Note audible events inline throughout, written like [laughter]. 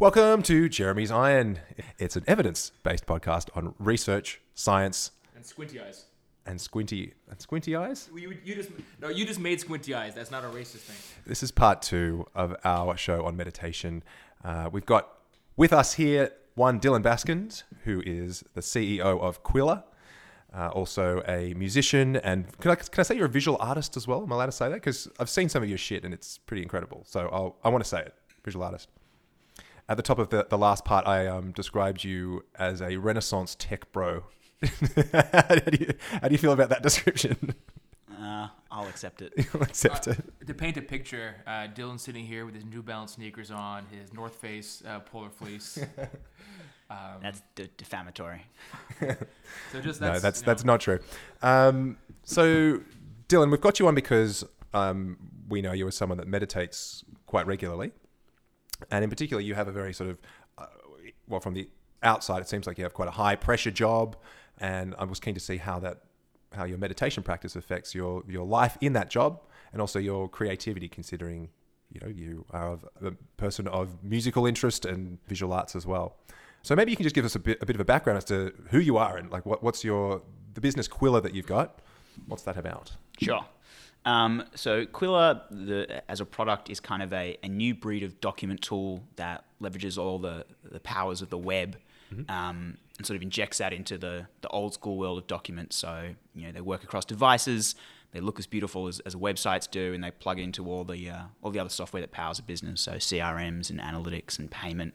Welcome to Jeremy's Iron. It's an evidence based podcast on research, science, And squinty eyes. and squinty and squinty eyes. You, you just no, you just made squinty eyes. That's not a racist thing. This is part two of our show on meditation. Uh, we've got with us here one Dylan Baskind, who is the CEO of Qwilr, uh, also a musician, and can I, can I say you're a visual artist as well? Am I allowed to say that? Because I've seen some of your shit and it's pretty incredible. So I'll, I want to say it, visual artist. At the top of the, the last part, I um, described you as a Renaissance tech bro. [laughs] how, do you, how do you feel about that description? Uh, I'll accept it. [laughs] You'll accept it. To paint a picture, uh, Dylan sitting here with his New Balance sneakers on, his North Face uh, polar fleece. [laughs] um, That's d- defamatory. so just no, that's that's you know, that's not true. Um, so, Dylan, we've got you on because um, we know you as someone that meditates quite regularly, and in particular, you have a very sort of uh, well, from the outside, it seems like you have quite a high pressure job, and I was keen to see how that how your meditation practice affects your your life in that job, and also your creativity, considering you know you are a person of musical interest and visual arts as well. So maybe you can just give us a bit, a bit of a background as to who you are and like what, what's your the business Qwilr that you've got. What's that about? Sure. Um, so Qwilr, the, as a product, is kind of a, a new breed of document tool that leverages all the, the powers of the web um, and sort of injects that into the, the old school world of documents. So, you know, they work across devices, they look as beautiful as, as websites do, and they plug into all the, uh, all the other software that powers a business. So CRMs and analytics and payment,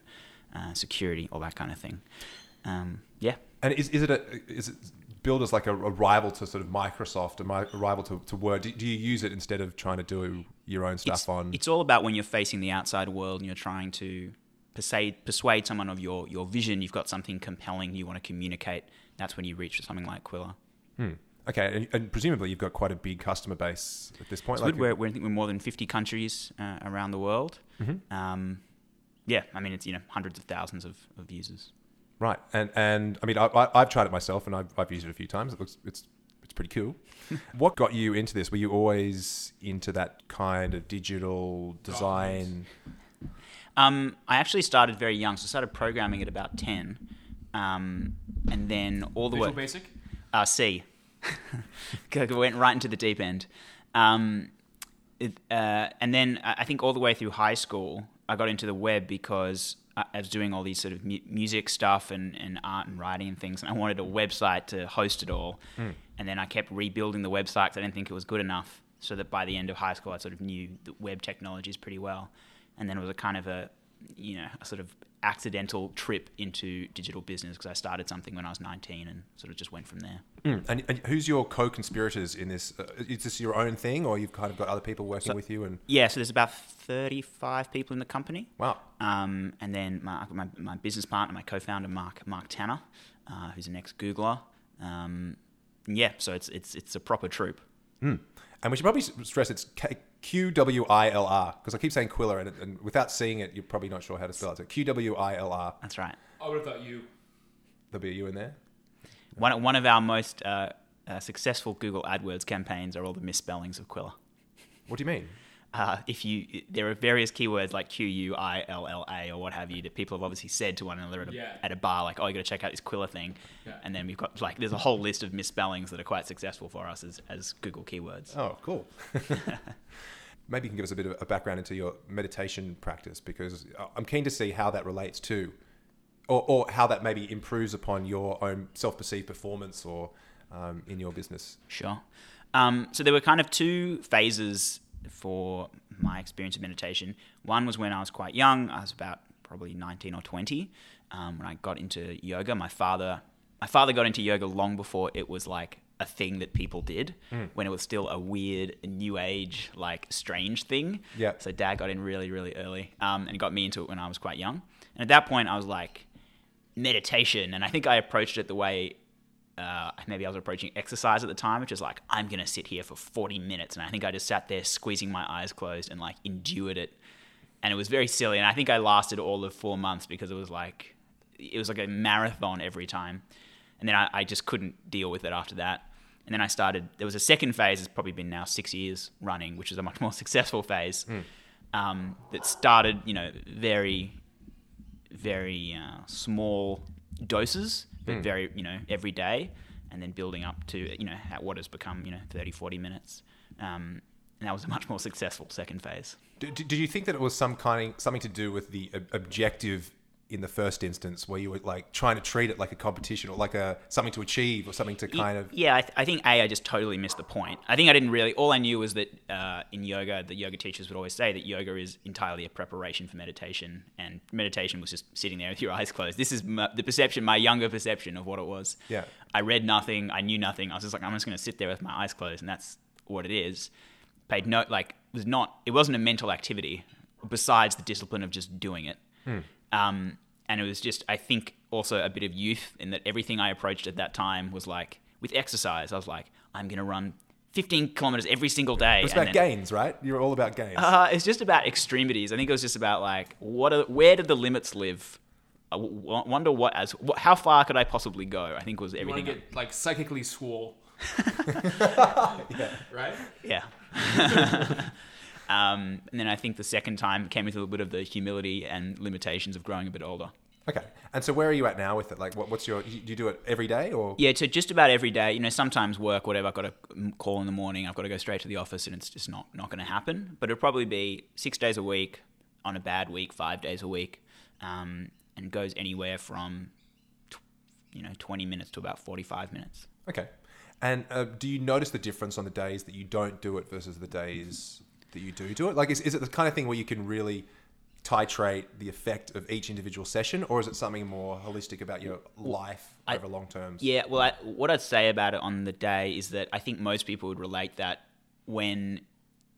uh, security, all that kind of thing. Um, yeah. And is, is it a is it billed as like a, a rival to sort of Microsoft, a, mi- a rival to, to Word? Do, do you use it instead of trying to do your own stuff it's, on? it's all about when you're facing the outside world and you're trying to persuade persuade someone of your your vision. You've got something compelling you want to communicate. That's when you reach for something like Qwilr. Hmm. Okay, and, and presumably you've got quite a big customer base at this point. It's good. We're, we're, I think we're more than 50 countries uh, around the world. Mhm. Um, yeah, I mean it's you know hundreds of thousands of, of users. Right, and and I mean I, I, I've tried it myself and I've, I've used it a few times. It looks it's it's pretty cool. [laughs] what got you into this? Were you always into that kind of digital design? Um, I actually started very young, so I started programming at about 10, um, and then all the Visual way. Basic. Uh, C. [laughs] we went right into the deep end. Um, it, uh, and then I I think all the way through high school, I got into the web because I I was doing all these sort of mu- music stuff and, and art and writing and things, and I wanted a website to host it all. Hmm. And then I kept rebuilding the website 'cause I didn't think it was good enough, so that by the end of high school, I sort of knew the web technologies pretty well. And then it was a kind of a, you know, a sort of accidental trip into digital business because I started something when I was 19 and sort of just went from there. Mm. And, and who's your co-conspirators in this? Uh, is this your own thing, or you've kind of got other people working So- with you? And Yeah, so there's about 35 people in the company. wow, Um, and then my, my, my business partner, my co-founder, Mark Mark Tanner, uh, who's an ex-Googler. Um, yeah, so it's it's it's a proper troop. Mm. And we should probably stress it's Q W I L R because I keep saying Quiller and, and without seeing it, you're probably not sure how to spell it. So Q W I L R. That's right. I would have thought you. There'll be a U in there. One one of our most uh, uh, successful Google AdWords campaigns are all the misspellings of Quiller. What do you mean? Uh, if you there are various keywords like Q U I L L A or what have you that people have obviously said to one another at a, Yeah. at a bar like oh you got to check out this Quilla thing Yeah. and then we've got like there's a whole list of misspellings that are quite successful for us as, as Google keywords. Oh, cool. [laughs] [laughs] Maybe you can give us a bit of a background into your meditation practice because I'm keen to see how that relates to, or, or how that maybe improves upon your own self-perceived performance or um, in your business. Sure. Um, so there were kind of two phases for my experience of meditation. One was when I was quite young. I was about probably 19 or 20 um, when I got into yoga. My father, my father got into yoga long before it was like a thing that people did. When it was still a weird, new age, like strange thing. Yeah. So dad got in really, really early, um, and got me into it when I was quite young. And at that point, I was like, meditation, and I think I approached it the way uh, maybe I was approaching exercise at the time, which is like, I'm going to sit here for 40 minutes. And I think I just sat there squeezing my eyes closed and like endured it. And it was very silly. And I think I lasted all of four months because it was like, it was like a marathon every time. And then I, I just couldn't deal with it after that. And then I started, there was a second phase, it's probably been now six years running, which is a much [laughs] more successful phase um, that started, you know, very very uh, small doses, but Hmm. very you know every day, and then building up to you know at what has become you know 30, 40 minutes. Um, and that was a much more successful second phase. Did you think that it was some kind of, something to do with the objective in the first instance, where you were like trying to treat it like a competition or like a something to achieve or something to kind of yeah I, th- I think a i just totally missed the point. I think i didn't really all i knew was that uh, in yoga the yoga teachers would always say that yoga is entirely a preparation for meditation and meditation was just sitting there with your eyes closed. This is m- the perception my younger perception of what it was. Yeah. i read nothing i knew nothing i was just like i'm just going to sit there with my eyes closed and that's what it is. Paid no like was not it wasn't a mental activity besides the discipline of just doing it. Um, and it was just i think also a bit of youth in that everything i approached at that time was like with exercise i was like i'm going to run 15 kilometers every single day it was about then- gains, right? You're all about gains. uh, it's just about extremities. I think it was just about like what are, where did the limits live? I w- w- wonder what as what, how far could I possibly go? I think was You want everything. to get like psychically swole, [laughs] [laughs] yeah. right? yeah. [laughs] um, and then I think the second time came with a little bit of the humility and limitations of growing a bit older. Okay. And so where are you at now with it? Like, what, what's your? Do you do it every day or? Yeah, so just about every day. You know, sometimes work, whatever. I've got a call in the morning. I've got to go straight to the office, and it's just not not going to happen. But it'll probably be six days a week. On a bad week, five days a week, um, and goes anywhere from, you know, twenty minutes to about forty-five minutes. Okay. And uh, do you notice the difference on the days that you don't do it versus the days that you do do it? Like, is, is it the kind of thing where you can really titrate the effect of each individual session, or is it something more holistic about your life I- over long terms? Yeah, well, I, what I'd say about it on the day is that I think most people would relate that when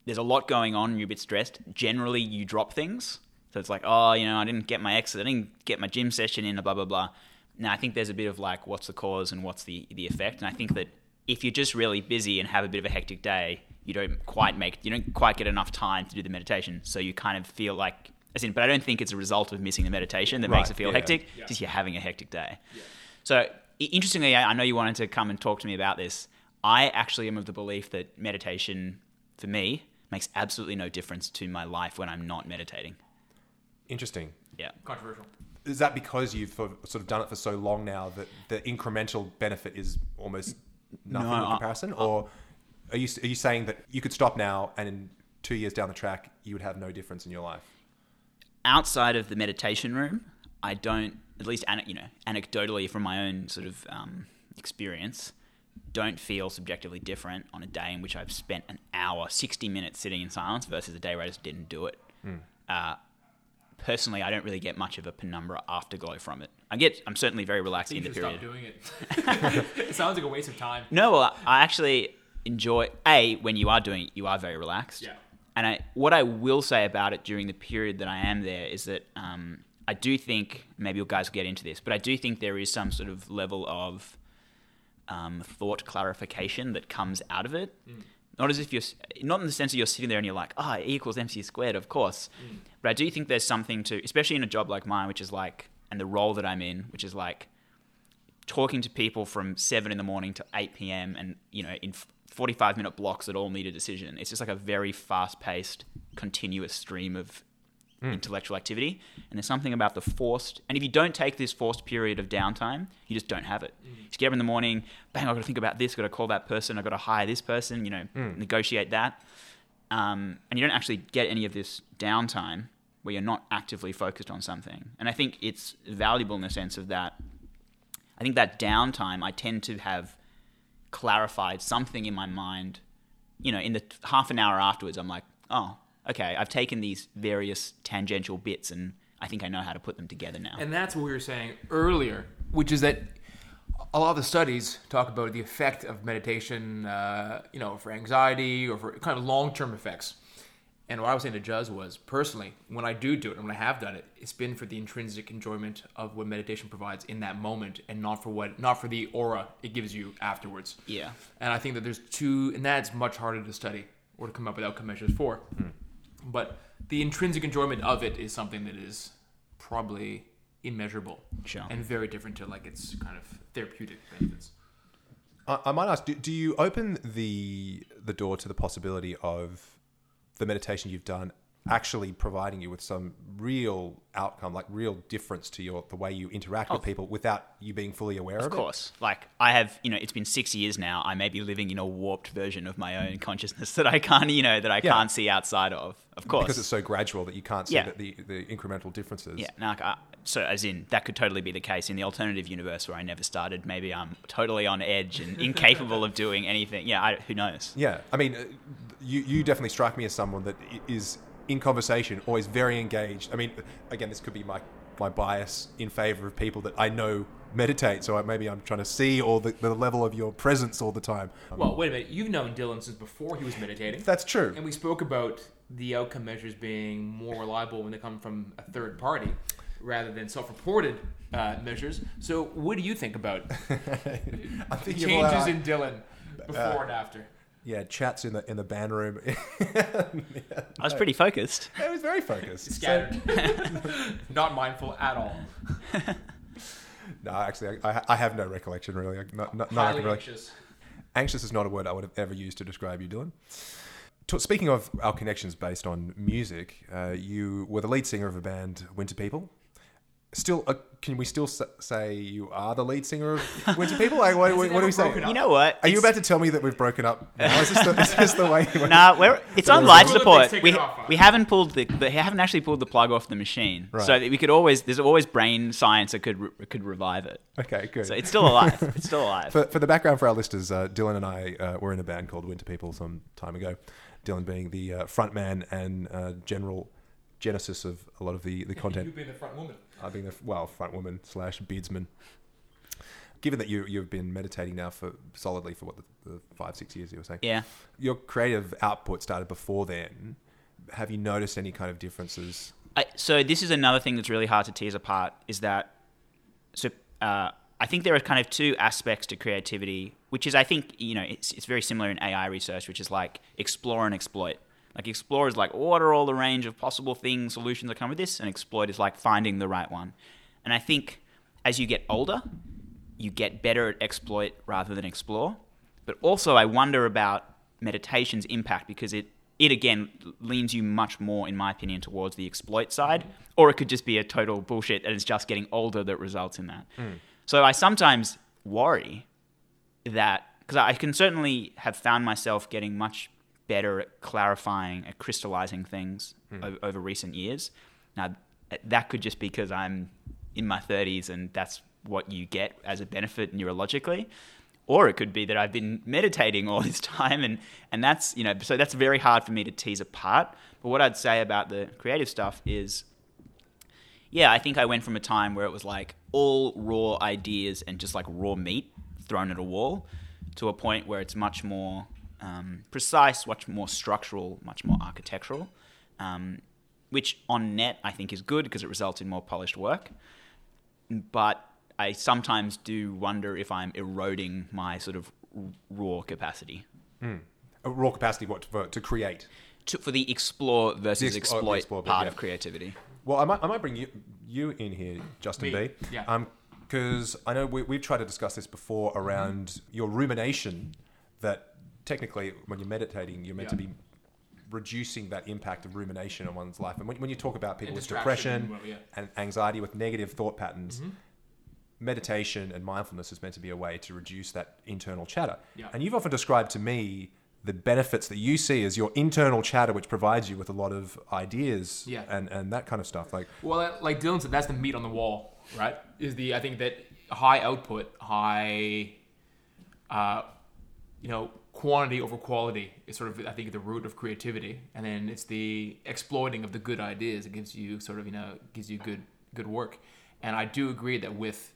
there's a lot going on and you're a bit stressed, generally you drop things. So it's like, oh, you know, I didn't get my exercise, I didn't get my gym session in, blah, blah, blah. Now, I think there's a bit of like, what's the cause and what's the, the effect? And I think that if you're just really busy and have a bit of a hectic day, you don't quite make, you don't quite get enough time to do the meditation. So you kind of feel like, as in, but I don't think it's a result of missing the meditation that makes Right, it feel yeah. hectic. Yeah. Just you're having a hectic day. So interestingly, I I know you wanted to come and talk to me about this. I actually am of the belief that meditation, for me, makes absolutely no difference to my life when I'm not meditating. Interesting. Yeah. Controversial. Is that because you've sort of done it for so long now that the incremental benefit is almost nothing No, in I- comparison? or are you are you saying that you could stop now and in two years down the track you would have no difference in your life? Outside of the meditation room, I don't, at least ane- you know, anecdotally from my own sort of um, experience, don't feel subjectively different on a day in which I've spent an hour, 60 minutes sitting in silence versus a day where I just didn't do it. Uh, personally, I don't really get much of a penumbra afterglow from it. I get, I'm certainly very relaxed You in the should period. stop doing it. [laughs] it sounds like a waste of time. No, well, I actually enjoy a when you are doing it, you are very relaxed. Yeah. And I, what I will say about it during the period that I am there is that um, I do think maybe you guys will get into this, but I do think there is some sort of level of um, thought clarification that comes out of it. Not as if you're, not in the sense that you're sitting there and you're like, ah, E equals MC squared, of course. But I do think there's something to, especially in a job like mine, which is like, and the role that I'm in, which is like talking to people from 7 in the morning to 8 p.m. and, you know, in 45 minute blocks that all need a decision. It's just like a very fast paced, continuous stream of hmm. intellectual activity. And there's something about the forced, and if you don't take this forced period of downtime, you just don't have it. Hmm. You get up in the morning, bang, I've got to think about this, I've got to call that person, I've got to hire this person, you know, hmm. negotiate that. Um, and you don't actually get any of this downtime where you're not actively focused on something. And I think it's valuable in the sense of that I think that downtime, I tend to have clarified something in my mind. You know, in the half an hour afterwards, I'm like, oh, okay, I've taken these various tangential bits and I think I know how to put them together now. And that's what we were saying earlier, which is that a lot of the studies talk about the effect of meditation, uh, you know, for anxiety or for kind of long-term effects. And what I was saying to Juz was, personally, when I do do it and when I have done it, it's been for the intrinsic enjoyment of what meditation provides in that moment, and not for what, not for the aura it gives you afterwards. yeah. And I think that there's two, and that's much harder to study or to come up with outcome measures for. Hmm. But the intrinsic enjoyment of it is something that is probably immeasurable Sure. and very different to like its kind of therapeutic benefits. I, I might ask: do, do you open the the door to the possibility of the meditation you've done actually providing you with some real outcome, like real difference to your the way you interact with people without you being fully aware of, Of course. Like I have, you know, it's been six years now. I may be living in a warped version of my own consciousness [laughs] that I can't, you know, that I Yeah. can't see outside of. Of course. because it's so gradual that you can't see Yeah. the, the incremental differences. yeah. No, I- so as in that could totally be the case in the alternative universe where I never started. Maybe I'm totally on edge and [laughs] incapable of doing anything. Yeah. I, who knows? Yeah, I mean, uh, you you definitely strike me as someone that is in conversation, always very engaged. I mean, again, this could be my my bias in favor of people that I know meditate. So I- maybe I'm trying to see all the, the level of your presence all the time. Well, wait a minute. You've known Dylan since before he was meditating. That's true. And we spoke about the outcome measures being more reliable when they come from a third party rather than self-reported uh, measures. So, what do you think about [laughs] I'm the thinking of, changes uh, in Dylan before and after? Yeah chats in the in the band room. [laughs] I was pretty focused. it was very focused. So- Scattered, [laughs] not mindful at all. [laughs] no, actually, I, I- I have no recollection really. Like, Not, not, not Highly anxious. Anxious is not a word I would have ever used to describe you, Dylan. To- Speaking of our connections based on music, uh, you were the lead singer of a band, Winter People. Still, uh, can we still say you are the lead singer of [laughs] Winter People? Like, what, Has what, what do we ever say? up? You know what? Are you about to tell me that we've broken up? [laughs] Now? Is, this the, is this the way? You Nah, we're, it's on life support. We, off, we haven't pulled the, the we haven't actually pulled the plug off the machine. Right. So that we could always there's always brain science that could re- could revive it. Okay, good. So it's still alive. [laughs] It's still alive. For, for the background for our listeners, uh, Dylan and I uh, were in a band called Winter People some time ago. Dylan being the uh, front man and uh, general genesis of a lot of the, the content. You've been the front woman. I being the well front woman slash beadsman. Given that you you've been meditating now for solidly for what the, the five six years you were saying, yeah. your creative output started before then. Have you noticed any kind of differences? I, so this is another thing that's really hard to tease apart is that so uh, I think there are kind of two aspects to creativity, which is I think you know it's it's very similar in AI research, which is like explore and exploit. Like explore is like what are all the range of possible things, solutions that come with this, and exploit is like finding the right one. And I think as you get older, you get better at exploit rather than explore. But also, I wonder about meditation's impact because it, it again leans you much more, in my opinion, towards the exploit side, or it could just be a total bullshit and it's just getting older that results in that. Hmm. So I sometimes worry that because I can certainly have found myself getting much better at clarifying, at crystallizing things hmm. o- over recent years. Now, that could just be because I'm in my 30s and that's what you get as a benefit neurologically. Or it could be that I've been meditating all [laughs] this time and, and that's, you know, so that's very hard for me to tease apart. But what I'd say about the creative stuff is yeah, I think I went from a time where it was like all raw ideas and just like raw meat thrown at a wall to a point where it's much more um, precise, much more structural, much more architectural, um, which on net I think is good because it results in more polished work. But I sometimes do wonder if I'm eroding my sort of raw capacity A raw capacity, what for, to create? to, for the explore versus The ex- the exploit explore bit, part yeah. of creativity. Well, I might, I might bring you you in here, Justin Me, B. yeah. Um, because I know we, we've tried to discuss this before around your rumination. That technically, when you're meditating, you're meant to be reducing that impact of rumination on one's life. And when, when you talk about people And with depression well, yeah. and anxiety with negative thought patterns, meditation and mindfulness is meant to be a way to reduce that internal chatter. Yeah. And you've often described to me the benefits that you see as your internal chatter, which provides you with a lot of ideas Yeah. and, and that kind of stuff. Like, Well, like Dylan said, that's the meat on the wall, right? Is the I think that high output, high, uh, you know, quantity over quality is sort of I think the root of creativity, and then it's the exploiting of the good ideas It gives you sort of you know gives you good good work. And I do agree that with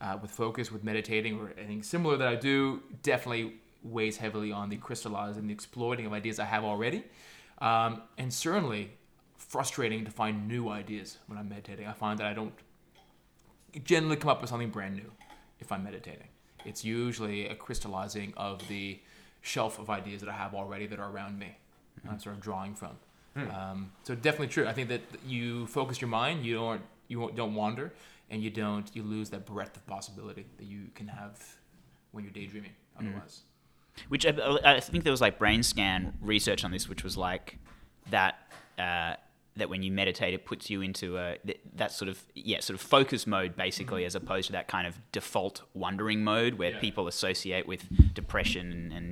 uh, with focus, with meditating, or anything similar that I do, definitely weighs heavily on the crystallizing, the exploiting of ideas I have already, um, and certainly frustrating to find new ideas when I'm meditating. I find that I don't generally come up with something brand new if I'm meditating. It's usually a crystallizing of the shelf of ideas that I have already that are around me. I'm hmm. sort of drawing from. Hmm. Um, so definitely true. I think that you focus your mind. You don't you don't wander, and you don't you lose that breadth of possibility that you can have when you're daydreaming. Hmm. Otherwise, Which I, I think there was like brain scan research on this, which was like that uh, that when you meditate, it puts you into a that sort of yeah sort of focus mode basically, as opposed to that kind of default wandering mode where Yeah. people associate with depression and, and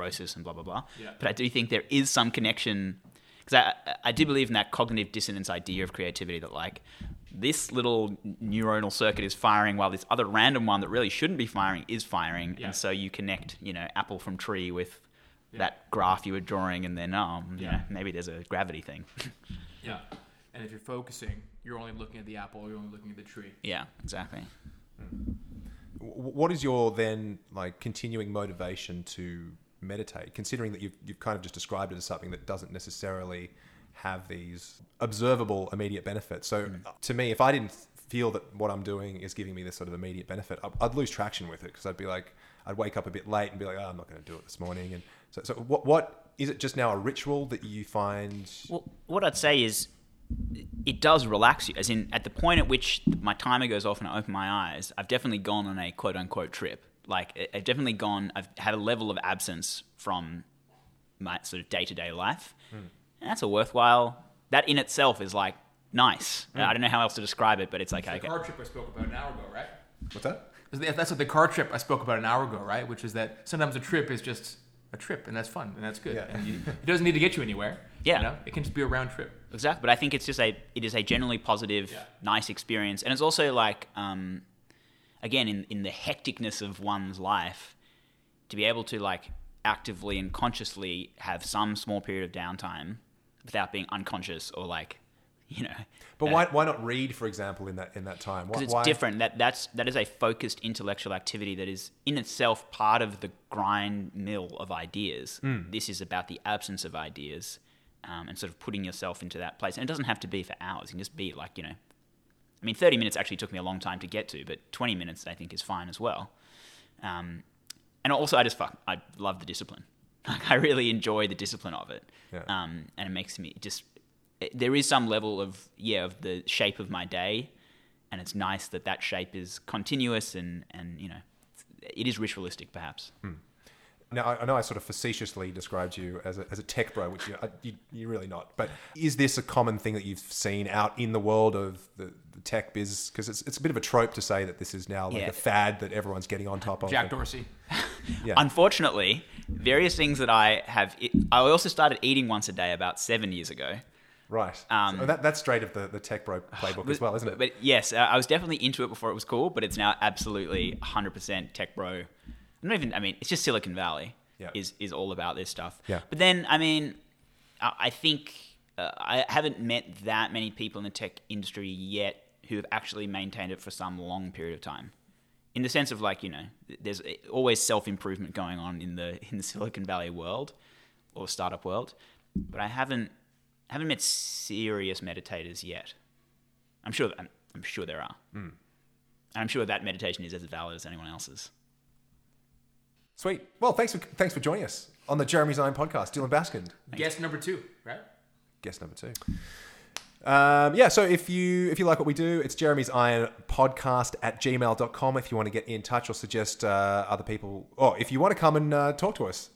neurosis and blah blah blah. Yeah. But I do think there is some connection because I I do believe in that cognitive dissonance idea of creativity that like this little neuronal circuit is firing while this other random one that really shouldn't be firing is firing, Yeah. and so you connect you know apple from tree with Yeah. that graph you were drawing, and then um you Yeah. know maybe there's a gravity thing. [laughs] Yeah. And if you're focusing, you're only looking at the apple. You're only looking at the tree. yeah, exactly. W- What is your then like continuing motivation to meditate, considering that you've you've kind of just described it as something that doesn't necessarily have these observable immediate benefits. So Mm. uh, to me, if I didn't feel that what I'm doing is giving me this sort of immediate benefit, I- I'd lose traction with it because I'd be like, I'd wake up a bit late and be like, oh, I'm not going to do it this morning. And so, so what what is it just now a ritual that you find? Well, what I'd say is it does relax you. As in, at the point at which my timer goes off and I open my eyes, I've definitely gone on a quote unquote trip. Like, I- I've definitely gone, I've had a level of absence from my sort of day to day life. And that's a worthwhile, that in itself is like nice. I don't know how else to describe it, but it's like, The okay. car trip I spoke about an hour ago, right? What's that? That's what the car trip I spoke about an hour ago, right? Which is that sometimes a trip is just a trip, and that's fun, and that's good. Yeah. And you, it doesn't need to get you anywhere. Yeah. You know? It can just be a round trip. Exactly, but I think it's just a it is a generally positive, Yeah. nice experience, and it's also like um, again in in the hecticness of one's life, to be able to like actively and consciously have some small period of downtime without being unconscious or like you know. But uh, why, why not read, for example, in that in that time? Because it's why- different. That that's that is a focused intellectual activity that is in itself part of the grind mill of ideas. This is about the absence of ideas, um, and sort of putting yourself into that place. And it doesn't have to be for hours. you can just be like you know, I mean, thirty minutes actually took me a long time to get to, but twenty minutes I think is fine as well. Um, and also, I just fuck, I love the discipline. [laughs] Like I really enjoy the discipline of it, Yeah. um, and it makes me just. it- there is some level of yeah of the shape of my day, and it's nice that that shape is continuous and and you know, it is ritualistic perhaps. Now, I, I know I sort of facetiously described you as a, as a tech bro, which you, you, you're really not. But is this a common thing that you've seen out in the world of the, the tech biz? Because it's, it's a bit of a trope to say that this is now like Yeah. a fad that everyone's getting on top of. Jack Dorsey. [laughs] Yeah. Unfortunately, various things that I have, I also started eating once a day about seven years ago. Right. Um, so that, that's straight of the, the tech bro playbook as well, isn't it? But yes, uh, I was definitely into it before it was cool, but it's now absolutely 100% tech bro. Not even, I mean, it's just Silicon Valley Yeah. is, is all about this stuff. Yeah. But then, I mean, I, I think uh, I haven't met that many people in the tech industry yet who have actually maintained it for some long period of time. In the sense of like, you know, there's always self improvement going on in the [laughs] in the Silicon Valley world or startup world, but I haven't haven't met serious meditators yet. I'm sure. I'm, I'm sure there are. Hmm. And I'm sure that meditation is as valid as anyone else's. Sweet. Well, thanks for thanks for joining us on the Jeremy's Iron podcast. Dylan Baskind, Guest number two, right? guest number two. Um, yeah, so if you if you like what we do, it's Jeremy's Iron Podcast at gmail.com if you want to get in touch or suggest uh, other people, or if you want to come and uh, talk to us.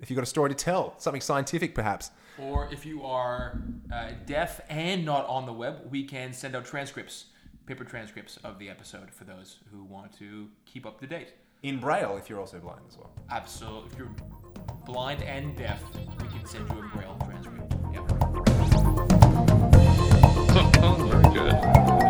If you've got a story to tell, something scientific perhaps. Or if you are uh, deaf and not on the web, we can send out transcripts, paper transcripts of the episode for those who want to keep up to date. In Braille if you're also blind as well. Absolutely. If you're blind and deaf, we can send you a braille transcript. Yep. [laughs] Oh, very good.